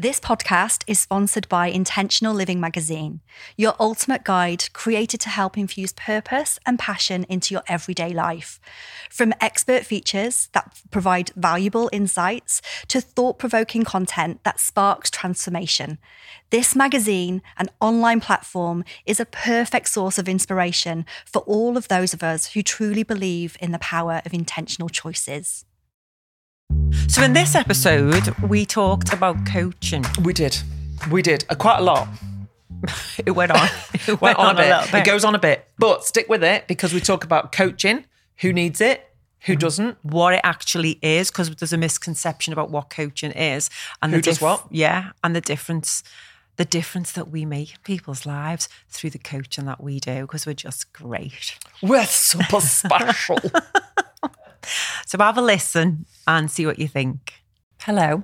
This podcast is sponsored by Intentional Living Magazine, your ultimate guide created to help infuse purpose and passion into your everyday life. From expert features that provide valuable insights to thought provoking content that sparks transformation, this magazine and online platform is a perfect source of inspiration for all of those of us who truly believe in the power of intentional choices. So, in this episode, we talked about coaching. We did. We did. Uh, quite a lot. It went on. It Went on a little bit. It goes on a bit. But stick with it because we talk about coaching, who needs it, who doesn't. what it actually is, because there's a misconception about what coaching is, and Who the does what? Yeah, and the difference, the difference that we make in people's lives through the coaching that we do, because we're just great. We're super special. So have a listen and see what you think. Hello.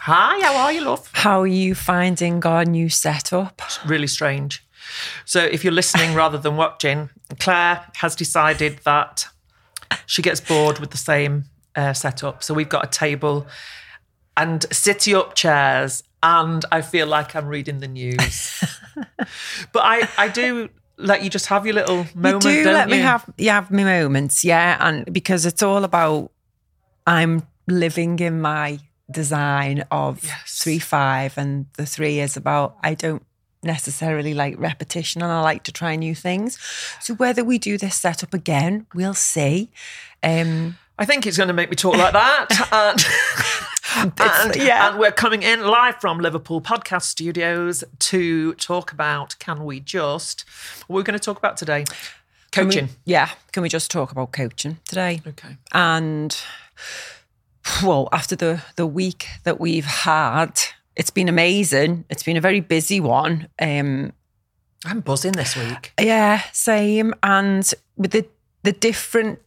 Hi, how are you, love? How are you finding our new setup? Really strange. So, if you're listening rather than watching, Claire has decided that she gets bored with the same uh, setup. So, we've got a table and city up chairs, and I feel like I'm reading the news. but I, I do let you just have your little moment. you do let me have you have me moments, yeah, and because it's all about I'm living in my design of Yes. three five, and the three is about I don't necessarily like repetition, and I like to try new things. So whether we do this setup again, we'll see. Um, I think it's going to make me talk like that. and, yeah. and we're coming in live from Liverpool Podcast Studios to talk about Can We Just? What we're going to talk about today can we- coaching. yeah, can we just talk about coaching today? Okay. and well after the the week that we've had it's been amazing it's been a very busy one um I'm buzzing this week. yeah same and with the the different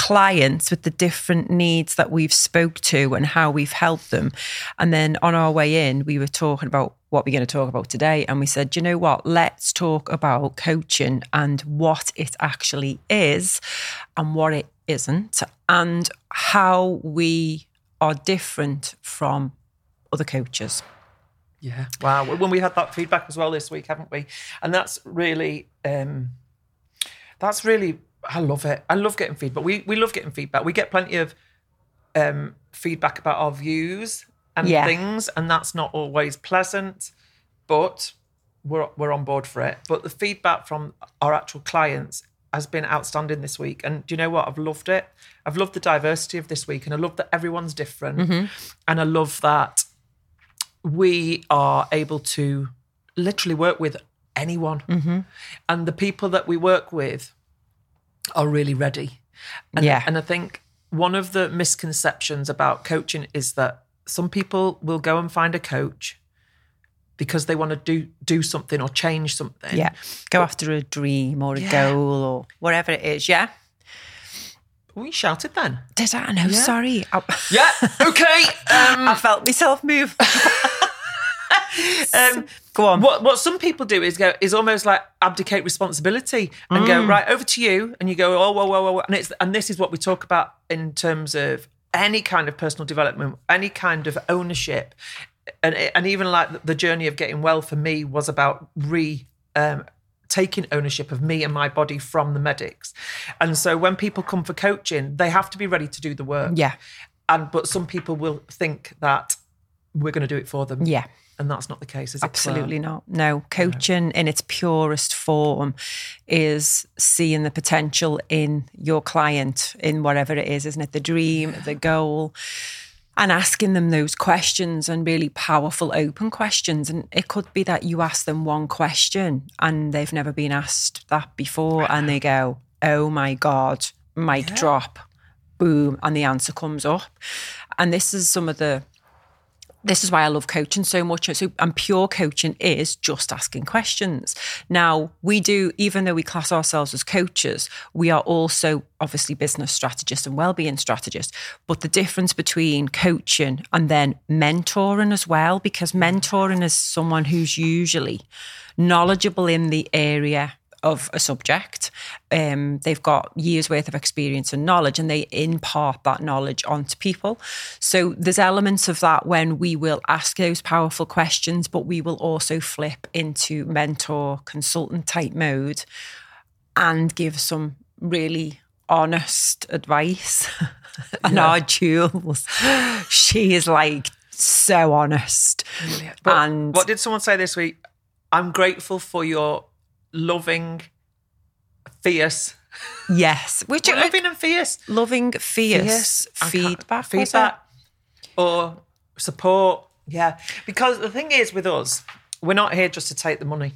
clients with the different needs that we've spoke to and how we've helped them and then on our way in we were talking about what we're going to talk about today and we said you know what let's talk about coaching and what it actually is and what it isn't and how we are different from other coaches Yeah. Wow. When we had that feedback as well this week, haven't we? And that's really, um, that's really, I love it. I love getting feedback. We we love getting feedback. We get plenty of um, feedback about our views and Yeah. things, and that's not always pleasant, but we're we're on board for it. But the feedback from our actual clients has been outstanding this week. And do you know what? I've loved it. I've loved the diversity of this week, and I love that everyone's different, and I love that we are able to literally work with anyone. And the people that we work with are really ready. And, Yeah. And I think one of the misconceptions about coaching is that some people will go and find a coach because they want to do do something or change something. yeah go after a dream or a Yeah. goal or whatever it is yeah We shouted then. did i know sorry I, Yeah. Okay. Um, I felt myself move um, go on. What what some people do is go is almost like abdicate responsibility and Mm. go right over to you, and you go oh whoa whoa whoa, and it's and this is what we talk about in terms of any kind of personal development, any kind of ownership, and and even like the journey of getting well for me was about re. Um, taking ownership of me and my body from the medics. And so when people come for coaching they have to be ready to do the work. Yeah. And but some people will think that we're going to do it for them. Yeah and that's not the case is it, Absolutely not. No, coaching in its purest form is seeing the potential in your client, in whatever it is, isn't it? The dream, the goal, and asking them those questions and really powerful, open questions. And it could be that you ask them one question and they've never been asked that before, and they go, Oh my God, mic drop, boom, and the answer comes up. And this is some of the this is why I love coaching so much. So, and pure coaching is just asking questions. Now, we do, even though we class ourselves as coaches, we are also obviously business strategists and well-being strategists. But the difference between coaching and then mentoring as well, because mentoring is someone who's usually knowledgeable in the area of a subject. Um, they've got years worth of experience and knowledge, and they impart that knowledge onto people. So there's elements of that when we will ask those powerful questions, but we will also flip into mentor consultant type mode and give some really honest advice. and Yeah. our Jules, she is like so honest. And what did someone say this week? I'm grateful for your loving, fierce, yes, which Well, loving and fierce, loving fierce, can't- feedback, feedback, or support. Yeah, because the thing is with us, we're not here just to take the money.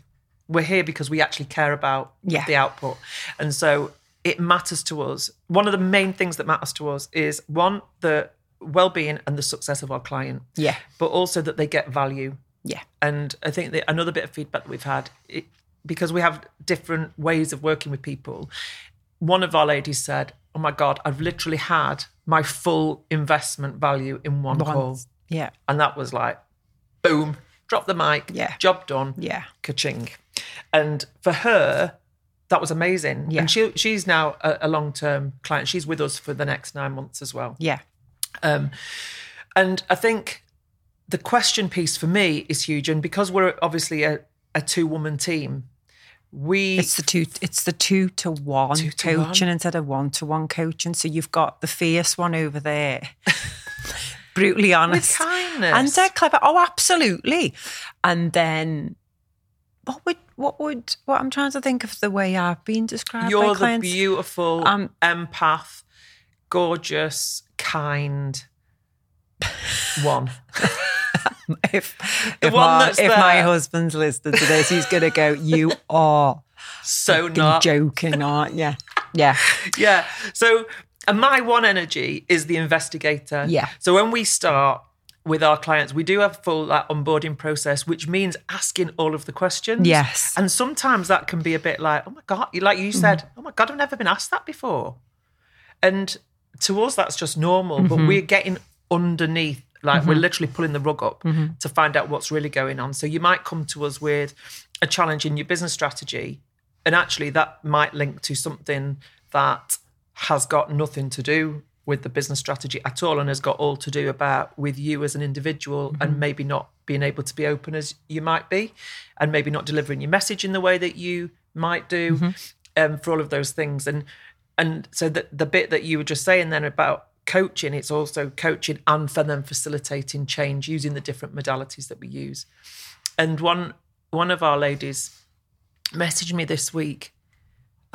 We're here because we actually care about Yeah. the output, and so it matters to us. One of the main things that matters to us is one the well-being and the success of our client. Yeah. but also that they get value Yeah, and I think that another bit of feedback that we've had, it, because we have different ways of working with people, one of our ladies said, Oh my God, I've literally had my full investment value in one call. Yeah, And that was like, boom, drop the mic, Yeah. job done, yeah, ka-ching. And for her, that was amazing. Yeah. And she, she's now a, a long term client. She's with us for the next nine months as well. yeah, Um, and I think the question piece for me is huge. And because we're obviously a, a two woman team, we It's the two. It's the two to one Two to coaching instead of one to one coaching. So you've got the fierce one over there, brutally honest, kindness. and they're clever. Oh, absolutely. And then what would what would what I'm trying to think of the way I've been described. by you're the clients. beautiful Um, empath, gorgeous, kind one. if The if, one my, that's if my husband's listening to this, he's gonna go. You are So not. joking, aren't you? Yeah, Yeah. So, and my one energy is the investigator. Yeah. So when we start with our clients, we do have a full like, onboarding process, which means asking all of the questions. Yes. And sometimes that can be a bit like, oh my God, like you said, mm. oh my God, I've never been asked that before. And to us, that's just normal, but mm-hmm. we're getting underneath. Like we're mm-hmm. literally pulling the rug up mm-hmm. to find out what's really going on. So you might come to us with a challenge in your business strategy, and actually that might link to something that has got nothing to do with the business strategy at all and has got all to do about with you as an individual and mm-hmm. maybe not being able to be open as you might be and maybe not delivering your message in the way that you might do um, for all of those things and and so the, the bit that you were just saying then about coaching it's also coaching and for them facilitating change using the different modalities that we use and one one of our ladies messaged me this week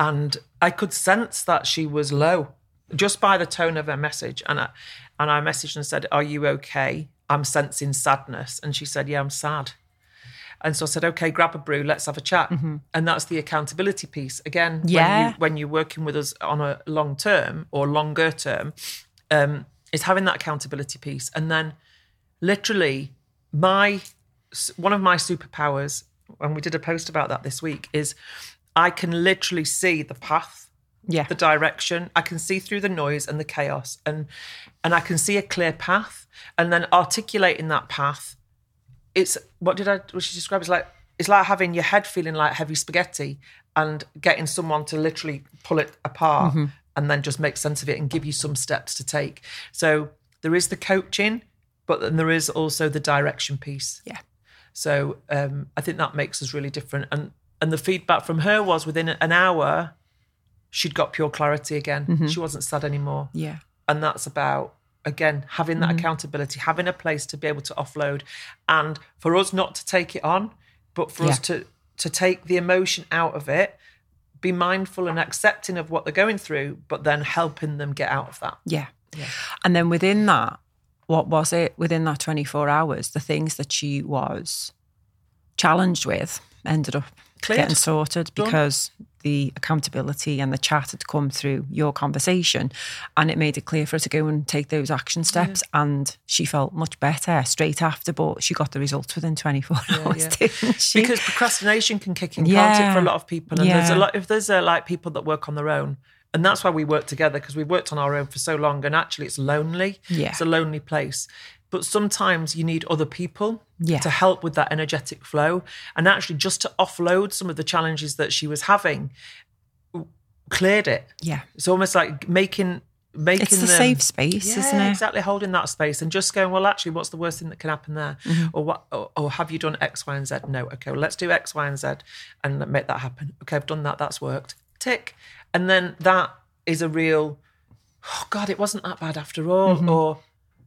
and I could sense that she was low just by the tone of her message. And I, and I messaged and said, Are you okay? I'm sensing sadness. And she said, Yeah, I'm sad. And so I said, Okay, grab a brew, let's have a chat. Mm-hmm. And that's the accountability piece. Again, Yeah. when, you, when you're working with us on a long term or longer term, um, is having that accountability piece. And then literally, my one of my superpowers, and we did a post about that this week, is I can literally see the path yeah, the direction. I can see through the noise and the chaos and and i can see a clear path. And then articulating that path it's what did i what she describe? It's like it's like having your head feeling like heavy spaghetti and getting someone to literally pull it apart and then just make sense of it and give you some steps to take so there is the coaching but then there is also the direction piece yeah. so um, I think that makes us really different. And and the feedback from her was within an hour, she'd got pure clarity again. She wasn't sad anymore. Yeah. And that's about again having that accountability, having a place to be able to offload, and for us not to take it on, but for us to to take the emotion out of it, be mindful and accepting of what they're going through, but then helping them get out of that. Yeah. And then within that, what was it within that 24 hours? The things that she was challenged with ended up Cleared. getting sorted Done. because the accountability and the chat had come through your conversation and it made it clear for her to go and take those action steps and she felt much better straight after but she got the results within 24 hours yeah. didn't she because procrastination can kick in, can't it, Yeah. for a lot of people? And there's a lot if there's a, like people that work on their own, and that's why we work together because we've worked on our own for so long, and actually it's lonely. Yeah. It's a lonely place. But sometimes you need other people Yeah. to help with that energetic flow. And actually, just to offload some of the challenges that she was having, cleared it. Yeah. It's almost like making making It's the them- safe space, yeah, isn't it? Exactly, holding that space and just going. Well, actually, what's the worst thing that can happen there? Mm-hmm. Or what? Or, or have you done X, Y, and Z? No. Okay, well, let's do X, Y, and Z and make that happen. Okay, I've done that. That's worked. Tick. And then that is a real. Oh God, it wasn't that bad after all. Mm-hmm. Or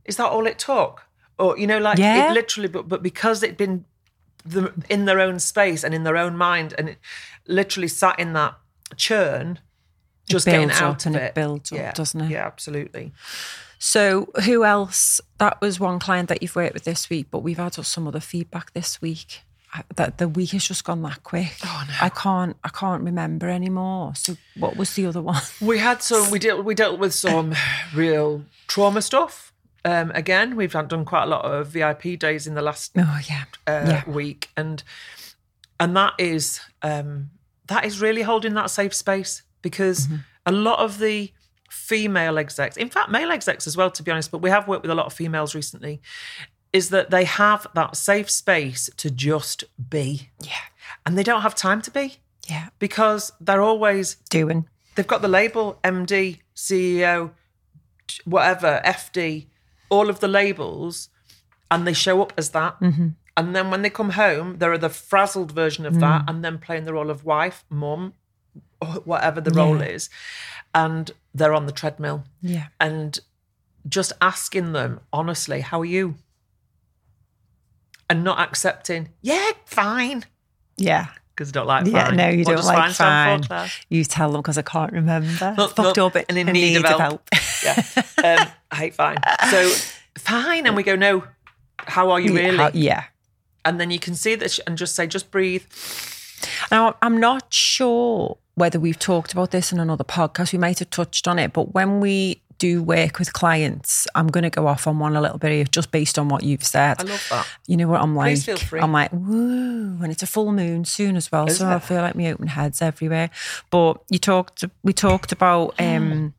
is that all it took? Or you know, like Yeah. it literally, but but because it'd been the, in their own space and in their own mind, and it literally sat in that churn, just getting out and it, it builds up, yeah, doesn't it? Yeah, absolutely. So, who else? That was one client that you've worked with this week, but we've had some other feedback this week. I- That the week has just gone that quick. Oh no! I can't. I can't remember anymore. So, what was the other one? We had some. We dealt. We dealt with some real trauma stuff. Um, again, we've done quite a lot of VIP days in the last Oh yeah, uh, yeah. week, and and that is um, that is really holding that safe space because Mm-hmm. a lot of the female execs, in fact, male execs as well, to be honest, but we have worked with a lot of females recently, is that they have that safe space to just be, Yeah, and they don't have time to be yeah. because they're always Doing. they've got the label MD, CEO, whatever, FD, all of the labels, and they show up as that. Mm-hmm. And then when they come home, they're the frazzled version of that, mm. and then playing the role of wife, mum, whatever the role Yeah. is. And they're on the treadmill. Yeah. And just asking them, honestly, how are you? And not accepting, yeah, fine. Yeah. Because I don't like Yeah, no, you What don't like fine fine. You tell them because I can't remember. Look, Fucked look, up and in need of help. Yeah. Um, I hate fine. So fine, and we go no. How are you Yeah, really? how- yeah. And then you can see that, and just say, just breathe. Now, I'm not sure whether we've talked about this in another podcast. We might have touched on it, but when we do work with clients, I'm going to go off on one a little bit here, just based on what you've said. I love that. You know what I'm like? Please feel free. I'm like, woo, and it's a full moon soon as well, Is so I feel like my open heads everywhere. But you talked, we talked about um,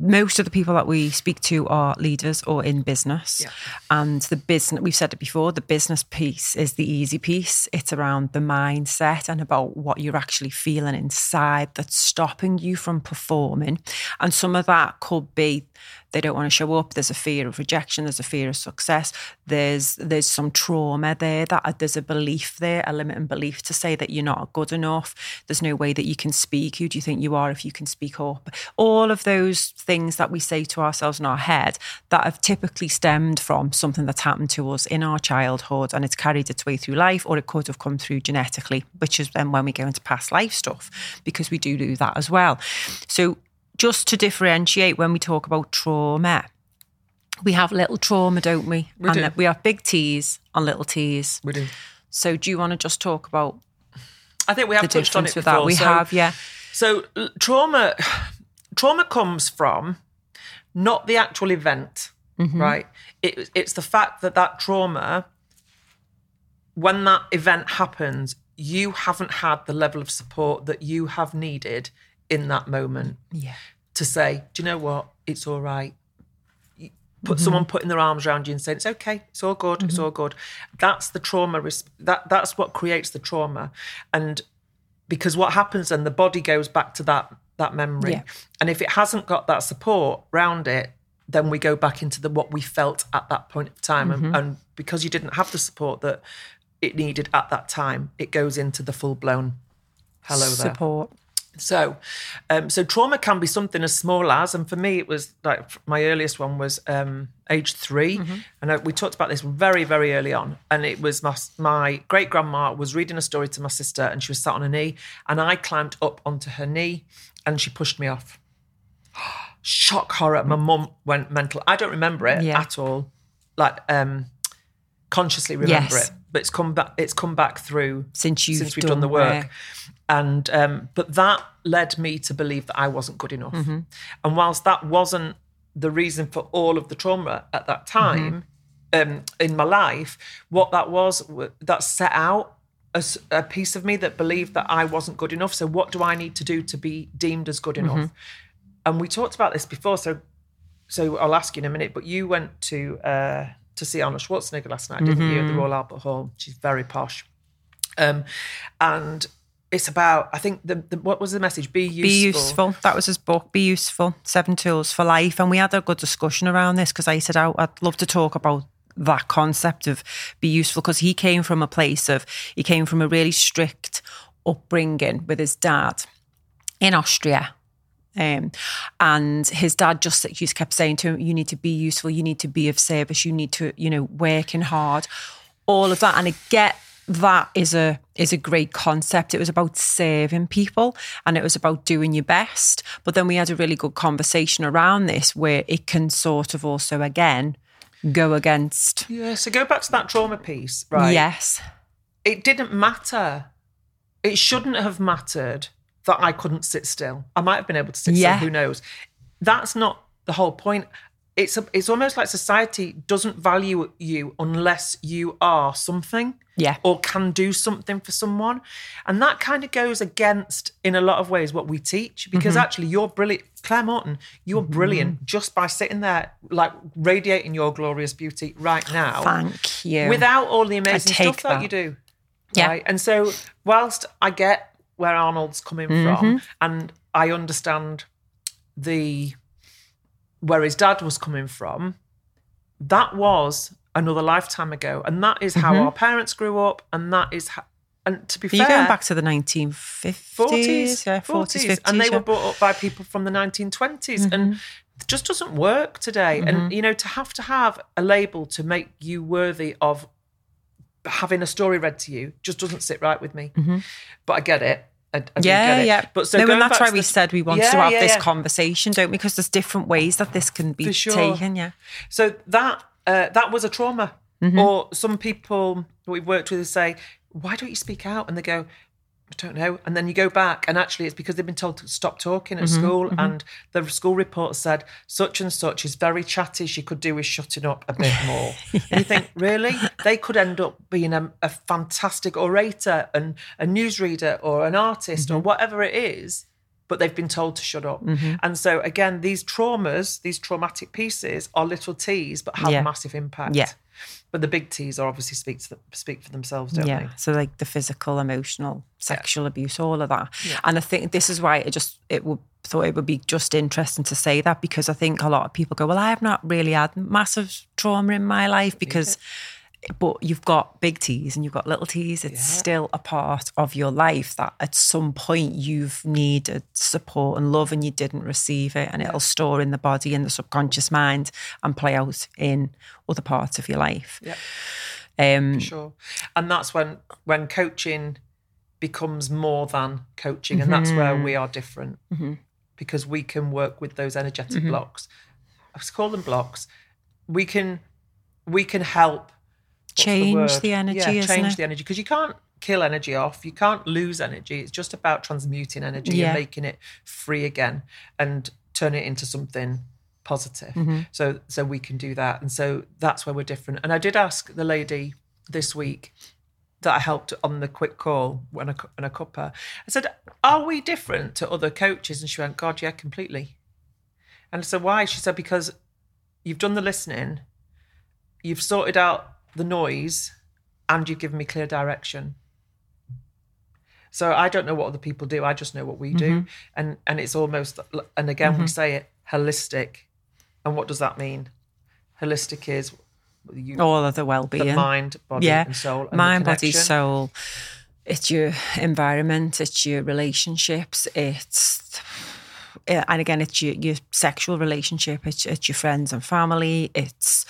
most of the people that we speak to are leaders or in business, Yeah. and the business. We've said it before. The business piece is the easy piece. It's around the mindset and about what you're actually feeling inside that's stopping you from performing, and some of that could be they don't want to show up. There's a fear of rejection. There's a fear of success. There's there's some trauma there. That uh, there's a belief there, a limiting belief to say that you're not good enough. There's no way that you can speak. Who do you think you are if you can speak up? All of those things that we say to ourselves in our head that have typically stemmed from something that's happened to us in our childhood and it's carried its way through life, or it could have come through genetically, which is then when we go into past life stuff, because we do do that as well. So just to differentiate when we talk about trauma, we have little trauma, don't we? We and do. we have big T's and little T's. We do. So do you want to just talk about I think we have touched on it with before. that? We So- have, yeah. So trauma, trauma comes from not the actual event, Mm-hmm. right? It, it's the fact that that trauma, when that event happens, you haven't had the level of support that you have needed in that moment Yeah. to say, do you know what? It's all right. Put Mm-hmm. someone putting their arms around you and saying, it's okay, it's all good, it's all good. That's the trauma. That that's what creates the trauma, and because what happens then, the body goes back to that that memory, Yeah. and if it hasn't got that support round it, then we go back into the what we felt at that point of time, Mm-hmm. and, and because you didn't have the support that it needed at that time, it goes into the full blown hello there. Support. So, um, so trauma can be something as small as, and for me, it was like my earliest one was um, age 3 and I, we talked about this very, very early on. And it was my my great grandma was reading a story to my sister, and she was sat on her knee, and I climbed up onto her knee, and she pushed me off. Shock horror. My mum went mental. I don't remember it Yeah. at all, like um, consciously remember Yes. it, but it's come back. It's come back through Since you've since we've done done, the work. work. And um, but that led me to believe that I wasn't good enough. Mm-hmm. And whilst that wasn't the reason for all of the trauma at that time Mm-hmm. um, in my life, what that was that set out a piece of me that believed that I wasn't good enough. So what do I need to do to be deemed as good enough? Mm-hmm. And we talked about this before. So so I'll ask you in a minute, but you went to uh, to see Arnold Schwarzenegger last night, didn't you, at the Royal Albert Hall? She's very posh. Um, and it's about, I think, the, the what was the message? Be useful. Be useful. That was his book. Be useful. Seven tools for life. And we had a good discussion around this because I said I, I'd love to talk about that concept of be useful because he came from a place of he came from a really strict upbringing with his dad in Austria. Um, and his dad just just kept saying to him, "You need to be useful. You need to be of service. You need to, you know, working hard, all of that." And I get that is a is a great concept. It was about saving people and it was about doing your best. But then we had a really good conversation around this where it can sort of also again go against. Yeah. So go back to that trauma piece, right? Yes. It didn't matter. It shouldn't have mattered that I couldn't sit still. I might have been able to sit Yeah. still. Who knows? That's not the whole point. It's a, it's almost like society doesn't value you unless you are something. Yeah. Or can do something for someone. And that kind of goes against, in a lot of ways, what we teach. Because Mm-hmm. actually, you're brilliant. Claire Morton, you're brilliant just by sitting there, like radiating your glorious beauty right now Thank you. without all the amazing stuff that. that. you do. Yeah. Right? And so, whilst I get where Arnold's coming Mm-hmm. from, and I understand the where his dad was coming from, that was another lifetime ago, and that is how our parents grew up, and that is how. And to be Mm-hmm. Are you fair, going back to the 1950s? 40s, yeah, 40s, 50s. and they yeah. Mm-hmm. were brought up by people from the 1920s, and it just doesn't work today. And you know, to have to have a label to make you worthy of having a story read to you just doesn't sit right with me. But I get it. I, I. Yeah, get it. yeah. But so no, and that's why we the- said we wanted Yeah, to have yeah, this yeah. conversation, don't we? Because there's different ways that this can be sure. taken. Yeah. So that uh, that was a trauma. Mm-hmm. Or some people we've worked with say, "Why don't you speak out?" And they go, "I don't know." And then you go back, and actually, it's because they've been told to stop talking at Mm-hmm, school, and the school report said such and such is very chatty. She could do with shutting up a bit more. And you think, really, they could end up being a, a fantastic orator and a newsreader or an artist Mm-hmm. or whatever it is but they've been told to shut up. Mm-hmm. And so again, these traumas, these traumatic pieces are little T's but have Yeah. massive impact. Yeah. But the big T's are obviously speak to the, speak for themselves, don't yeah. they? So like the physical, emotional, sexual abuse, all of that. And I think this is why it just it would thought it would be just interesting to say that because I think a lot of people go, Well, I have not really had massive trauma in my life because but you've got big T's and you've got little T's. It's still a part of your life that at some point you've needed support and love and you didn't receive it. And it'll store in the body and the subconscious mind and play out in other parts of your life. Yeah. Um, Sure. And that's when when coaching becomes more than coaching, and that's where we mm-hmm. are different mm-hmm. because we can work with those energetic mm-hmm. blocks. I was call them blocks. We can we can help change word? the, energy, yeah, change it? the energy because you can't kill energy off. You can't lose energy. It's just about transmuting energy Yeah. and making it free again and turn it into something positive. Mm-hmm. So so we can do that, and so that's where we're different. And I did ask the lady this week that I helped on the quick call when I when I cup her. I said, "Are we different to other coaches?" And she went, "God, yeah, completely." And I said, "Why?" She said, "Because you've done the listening, you've sorted out the noise, and you've given me clear direction." So I don't know what other people do. I just know what we do, mm-hmm. and and it's almost and again we mm-hmm. say it holistic, and what does that mean? Holistic is you, all of the the well-being mind, body, yeah and soul. And mind body soul it's your environment it's your relationships it's eh, and again it's your, your sexual relationship it's, it's your friends and family it's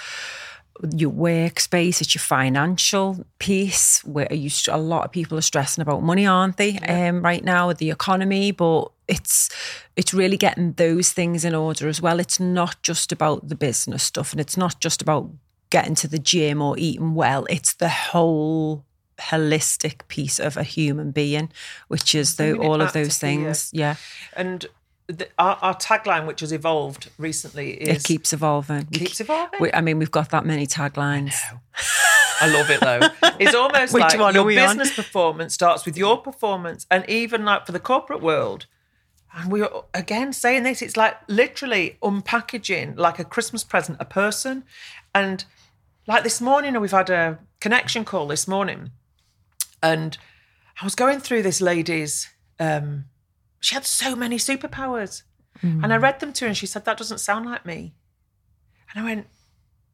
your workspace it's your financial piece where are you a lot of people are stressing about money aren't they um, right now with the economy? But it's it's really getting those things in order as well. It's not just about the business stuff and it's not just about getting to the gym or eating well. It's the whole holistic piece of a human being which is the, all of those here. things. Yeah. And the, our, our tagline, which has evolved recently, is it keeps evolving keeps keep- evolving. we, i mean we've got that many taglines I love it though. It's almost like your we on? business performance starts with your performance, and even like for the corporate world, And we are again saying this. It's like literally unpackaging like a Christmas present a person. And like this morning, we've had a connection call this morning, and I was going through this lady's. Um, she had so many superpowers, and I read them to her, and she said that doesn't sound like me. And I went,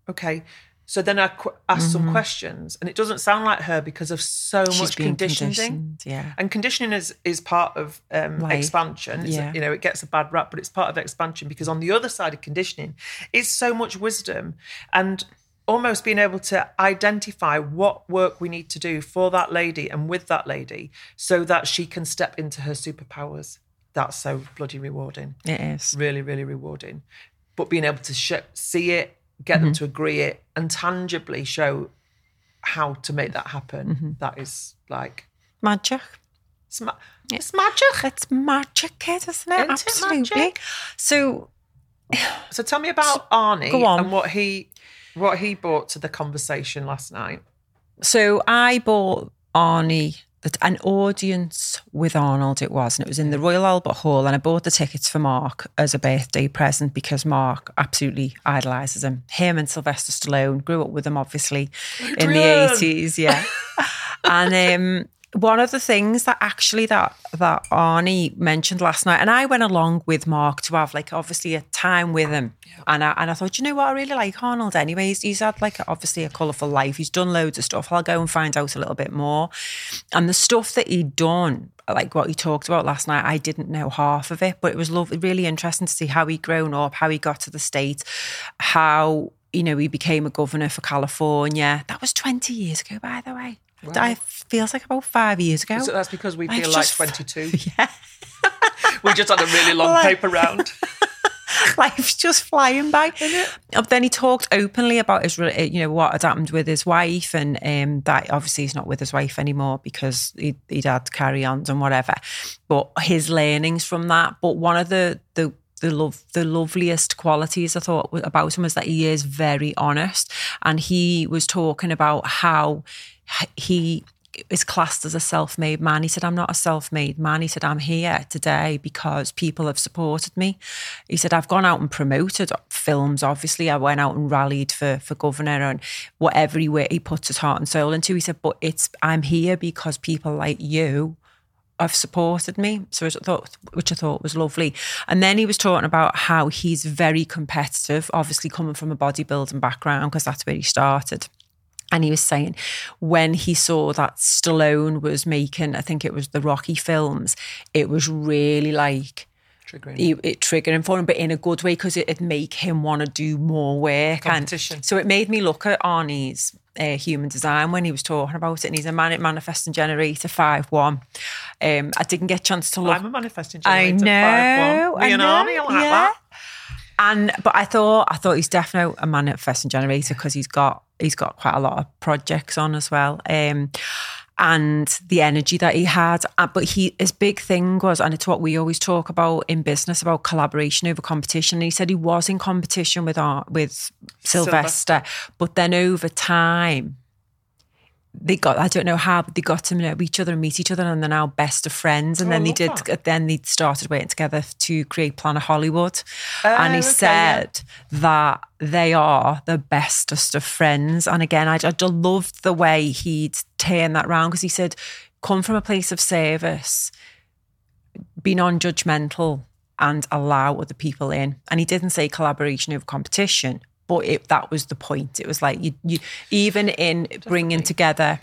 okay. So then I qu- asked some questions, and it doesn't sound like her because of so She's much conditioning. conditioned, yeah. And conditioning is is part of um, expansion. It's- Yeah. You know, it gets a bad rap, but it's part of expansion because on the other side of conditioning is so much wisdom and almost being able to identify what work we need to do for that lady and with that lady so that she can step into her superpowers. That's so bloody rewarding It is. really, really rewarding. But being able to sh- see it, get them mm-hmm. to agree it, and tangibly show how to make that happen, mm-hmm. that is like Magic. it's, ma- it's magic. It's magic, kid, isn't it? Isn't it Absolutely. magic? So So tell me about Arnie Go on. and what he what he brought to the conversation last night. So I bought Arnie that an audience with Arnold it was, and it was in the Royal Albert Hall, and I bought the tickets for Mark as a birthday present because Mark absolutely idolises him. Him and Sylvester Stallone grew up with him, obviously, in the eighties, yeah. and um, one of the things that actually that that Arnie mentioned last night, and I went along with Mark to have like obviously a time with him, and I and I thought, you know what, I really like Arnold. Anyway, he's, had like obviously a colourful life. He's done loads of stuff. I'll go and find out a little bit more, and the stuff that he'd done. Like what he talked about last night, I didn't know half of it, but it was lovely, really interesting to see how he'd grown up, how he got to the state, how, you know, he became a governor for California. That was 20 years ago, by the way. It feels like about five years ago. So that's because we feel like 22. yeah. we just had a really long Like- paper round. life's just flying by. And then he talked openly about his, you know, what had happened with his wife, and um, that obviously he's not with his wife anymore because he, he'd had carry-ons and whatever. But his learnings from that. But one of the the the love the loveliest qualities I thought about him was that he is very honest, and he was talking about how he is classed as a self-made man. He said, I'm not a self-made man. He said, I'm here today because people have supported me. He said, I've gone out and promoted films. Obviously, I went out and rallied for for governor and whatever he he puts his heart and soul into. He said, but it's I'm here because people like you have supported me. So I thought, which I thought was lovely. And then he was talking about how he's very competitive, obviously coming from a bodybuilding background because that's where he started. And he was saying when he saw that Stallone was making, I think it was the Rocky films, it was really like Triggering. he, it triggering for him, but in a good way because it'd make him want to do more work. Competition. And so it made me look at Arnie's uh, human design when he was talking about it. And he's a manic manifesting generator, 5 1. Um, I didn't get a chance to look I'm a manifesting generator. I know. 5-1. Me I and know, Arnie like yeah. that. And but I thought I thought he's definitely a manifesting generator because he's got he's got quite a lot of projects on as well. Um, and the energy that he had, Uh, but he his big thing was, and it's what we always talk about in business about collaboration over competition. And he said he was in competition with our with Sylvester, but then over time they got I don't know how, but they got to know each other and meet each other, and they're now best of friends. And Oh, then they did. Then they started working together to create Planet Hollywood. and he Oh, okay, said that they are the bestest of friends. And again, I, I loved the way he'd turn that round because he said, "Come from a place of service, be non-judgmental, and allow other people in." And he didn't say collaboration over competition, but it, that was the point. It was like you, you even in bringing together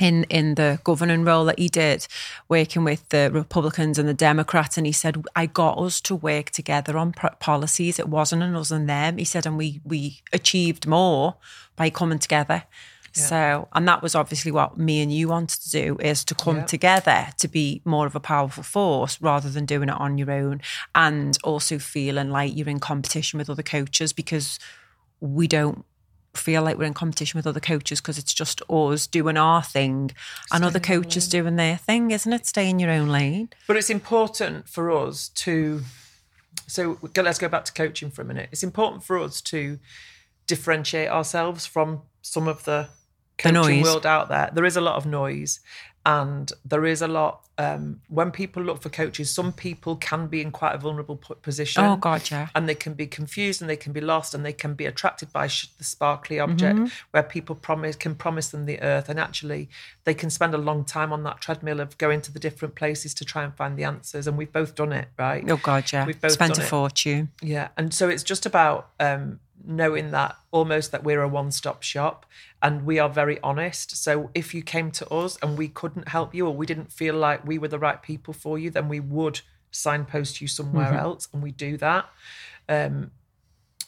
in in the governing role that he did, working with the Republicans and the Democrats, and he said, "I got us to work together on policies. It wasn't an us and them." He said, and we we achieved more by coming together. So, and that was obviously what me and you wanted to do is to come Yeah. together to be more of a powerful force rather than doing it on your own, and also feeling like you're in competition with other coaches because we don't feel like we're in competition with other coaches because it's just us doing our thing and other coaches doing their thing, isn't it? Stay in your own lane. But it's important for us to. So let's go back to coaching for a minute. It's important for us to differentiate ourselves from some of the coaching noise. world out there. There is a lot of noise, and there is a lot. Um, when people look for coaches, some people can be in quite a vulnerable position. Oh, God, yeah. And they can be confused, and they can be lost, and they can be attracted by sh- the sparkly object, Mm-hmm. where people promise can promise them the earth, and actually they can spend a long time on that treadmill of going to the different places to try and find the answers. And we've both done it, right? Oh God, yeah. We've both Spent a it. fortune. Yeah, and so it's just about um, knowing that almost that we're a one-stop shop, and we are very honest. So if you came to us and we couldn't help you, or we didn't feel like we were the right people for you, then we would signpost you somewhere Mm-hmm. else, and we do that. Um,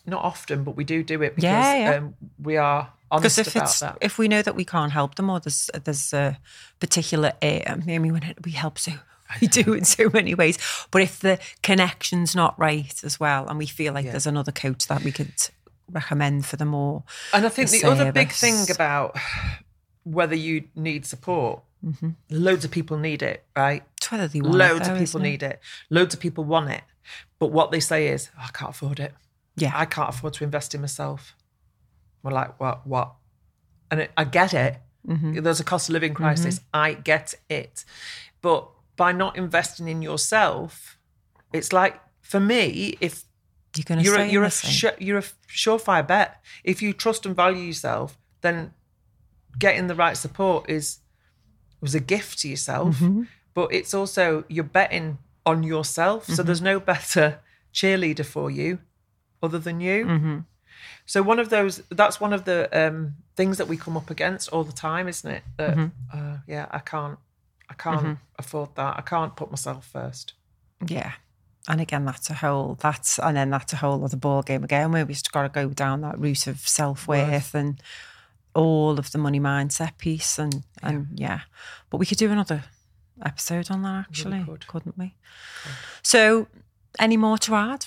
not often, but we do do it because Yeah, yeah. Um, we are honest if about that. if we know that we can't help them or there's there's a particular uh, I mean when we help so we do in so many ways. But if the connection's not right as well, and we feel like there's another coach that we could recommend for them all. And I think the the, other big thing about whether you need support, Mm-hmm. loads of people need it, right? It's whether they want it, Loads though, of people need it. Loads of people want it. But what they say is, "Oh, I can't afford it. Yeah. I can't afford to invest in myself. We're like, what? What? And it, I get it. Mm-hmm. There's a cost of living crisis. I get it. But by not investing in yourself, it's like for me, if You're going to you're a, you're a su- you're a surefire bet. If you trust and value yourself, then getting the right support is was a gift to yourself. Mm-hmm. But it's also you're betting on yourself. Mm-hmm. So there's no better cheerleader for you other than you. Mm-hmm. So one of those that's one of the um, things that we come up against all the time, isn't it? That Mm-hmm. uh, yeah, I can't I can't afford that. I can't put myself first. Yeah. And again, that's a whole that's and then that's a whole other ball game again where we just got to go down that route of self worth and all of the money mindset piece and and yeah. But we could do another episode on that actually, could. couldn't we? So, any more to add?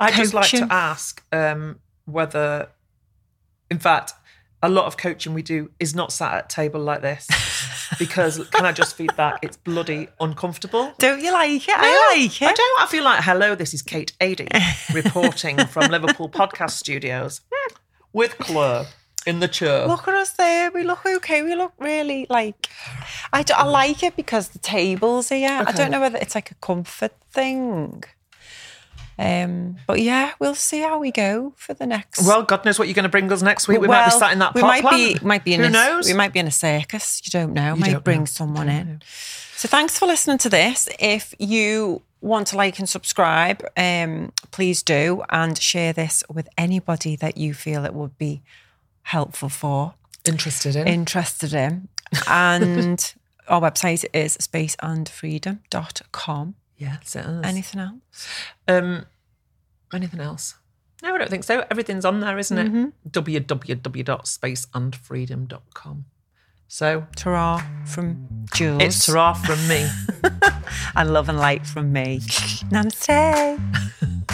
I'd just like to ask um, whether, in fact, a lot of coaching we do is not sat at a table like this because can I just feedback? It's bloody uncomfortable. Don't you like it? I like it. I don't. I feel like hello. This is Kate Adie reporting from Liverpool Podcast Studios with Claire in the chair. Look at us there. We look okay. We look really like. I, do, I like it because the tables here. I don't know whether it's like a comfort thing. Um, but yeah, we'll see how we go for the next. Well, God knows what you're going to bring us next week. We might be Well, sat in that we might be might be in Who a, knows? We might be in a circus. You don't know. You might don't bring know. someone in. So thanks for listening to this. If you want to like and subscribe, um, please do and share this with anybody that you feel it would be helpful for Interested in? interested in. And our website is spaceandfreedom.com. yeah, it is. Anything else? Um, anything else? No, I don't think so. Everything's on there, isn't it? Mm-hmm. www.spaceandfreedom.com. So Ta from Jules. it's hurrah from me. and love and light from me. Namaste.